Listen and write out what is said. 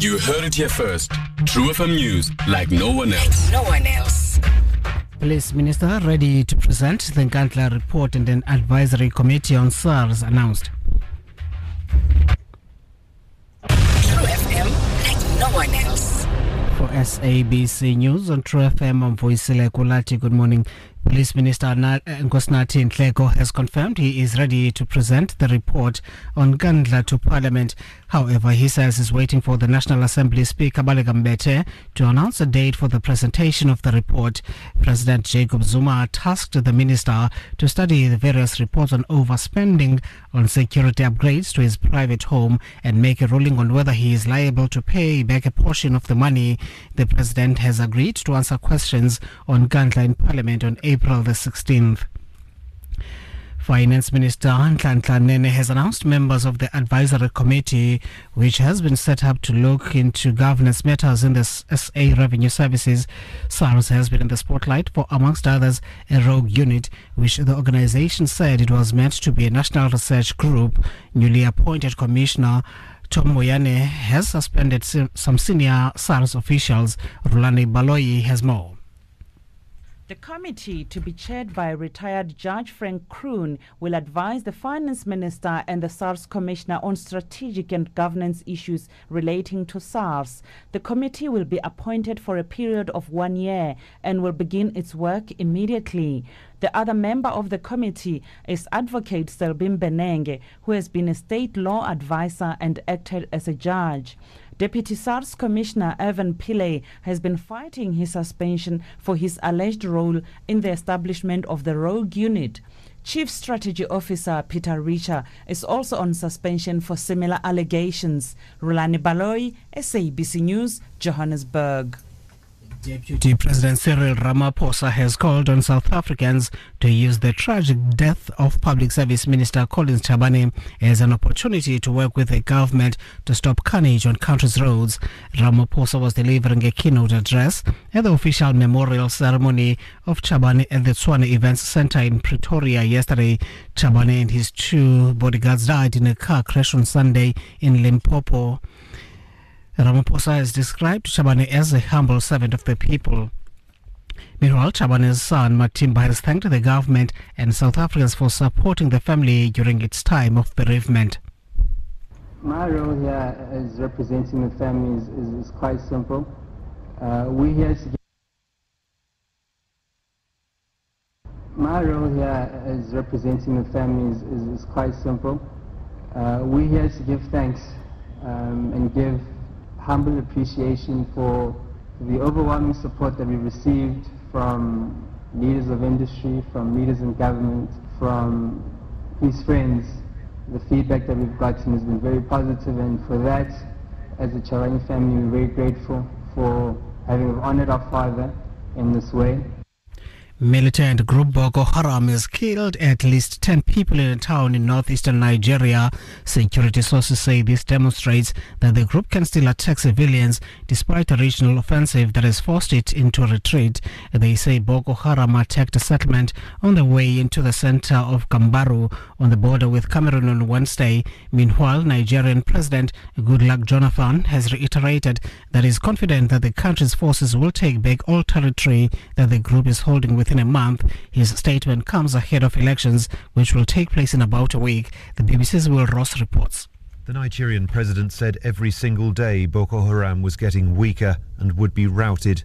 You heard it here first. True FM News, like no one else. No one else. Police Minister ready to present the Nkandla report and an advisory committee on SARS announced. True FM, like no one else. For SABC News on True FM, I'm Voisile Kulati. Good morning. Police Minister Na- eh, Nkosinathi has confirmed he is ready to present the report on Nkandla to Parliament. However, he says he's waiting for the National Assembly Speaker Baleka to announce a date for the presentation of the report. President Jacob Zuma tasked the minister to study the various reports on overspending on security upgrades to his private home and make a ruling on whether he is liable to pay back a portion of the money. The president has agreed to answer questions on Nkandla in Parliament on April the 16th. Finance Minister Nhlanhla Nene has announced members of the advisory committee, which has been set up to look into governance matters in the SA Revenue Services. SARS has been in the spotlight for, amongst others, a rogue unit, which the organization said it was meant to be a national research group. Newly appointed Commissioner Tom Moyane has suspended some senior SARS officials. Rulani Baloyi has more. The committee, to be chaired by retired Judge Frank Kroon, will advise the Finance Minister and the SARS Commissioner on strategic and governance issues relating to SARS. The committee will be appointed for a period of one year and will begin its work immediately. The other member of the committee is Advocate Selbin Benenge, who has been a state law advisor and acted as a judge. Deputy SARS Commissioner Ivan Pillay has been fighting his suspension for his alleged role in the establishment of the rogue unit. Chief Strategy Officer Peter Richer is also on suspension for similar allegations. Rulani Baloyi, SABC News, Johannesburg. Deputy President Cyril Ramaphosa has called on South Africans to use the tragic death of Public Service Minister Collins Chabane as an opportunity to work with the government to stop carnage on country's roads. Ramaphosa was delivering a keynote address at the official memorial ceremony of Chabane at the Tshwane Events Center in Pretoria yesterday. Chabane and his two bodyguards died in a car crash on Sunday in Limpopo. Ramaphosa has described Chabane as a humble servant of the people. Meanwhile, Chabane's son Matimba has thanked the government and South Africans for supporting the family during its time of bereavement. My role here as representing the family is, is, is quite simple. Uh, we're here to give my role here as representing the family is, is, is quite simple. Uh, we're here to give thanks um, and give humble appreciation for the overwhelming support that we received from leaders of industry, from leaders in government, from his friends. The feedback that we've gotten has been very positive and for that, as a Chabane family, we're very grateful for having honored our father in this way. Militant group Boko Haram has killed at least 10 people in a town in northeastern Nigeria. Security sources say this demonstrates that the group can still attack civilians despite a regional offensive that has forced it into retreat. They say Boko Haram attacked a settlement on the way into the center of Gamboru on the border with Cameroon on Wednesday. Meanwhile, Nigerian President Goodluck Jonathan has reiterated that he is confident that the country's forces will take back all territory that the group is holding within a month. His statement comes ahead of elections, which will take place in about a week. The BBC's Will Ross reports. The Nigerian president said every single day Boko Haram was getting weaker and would be routed.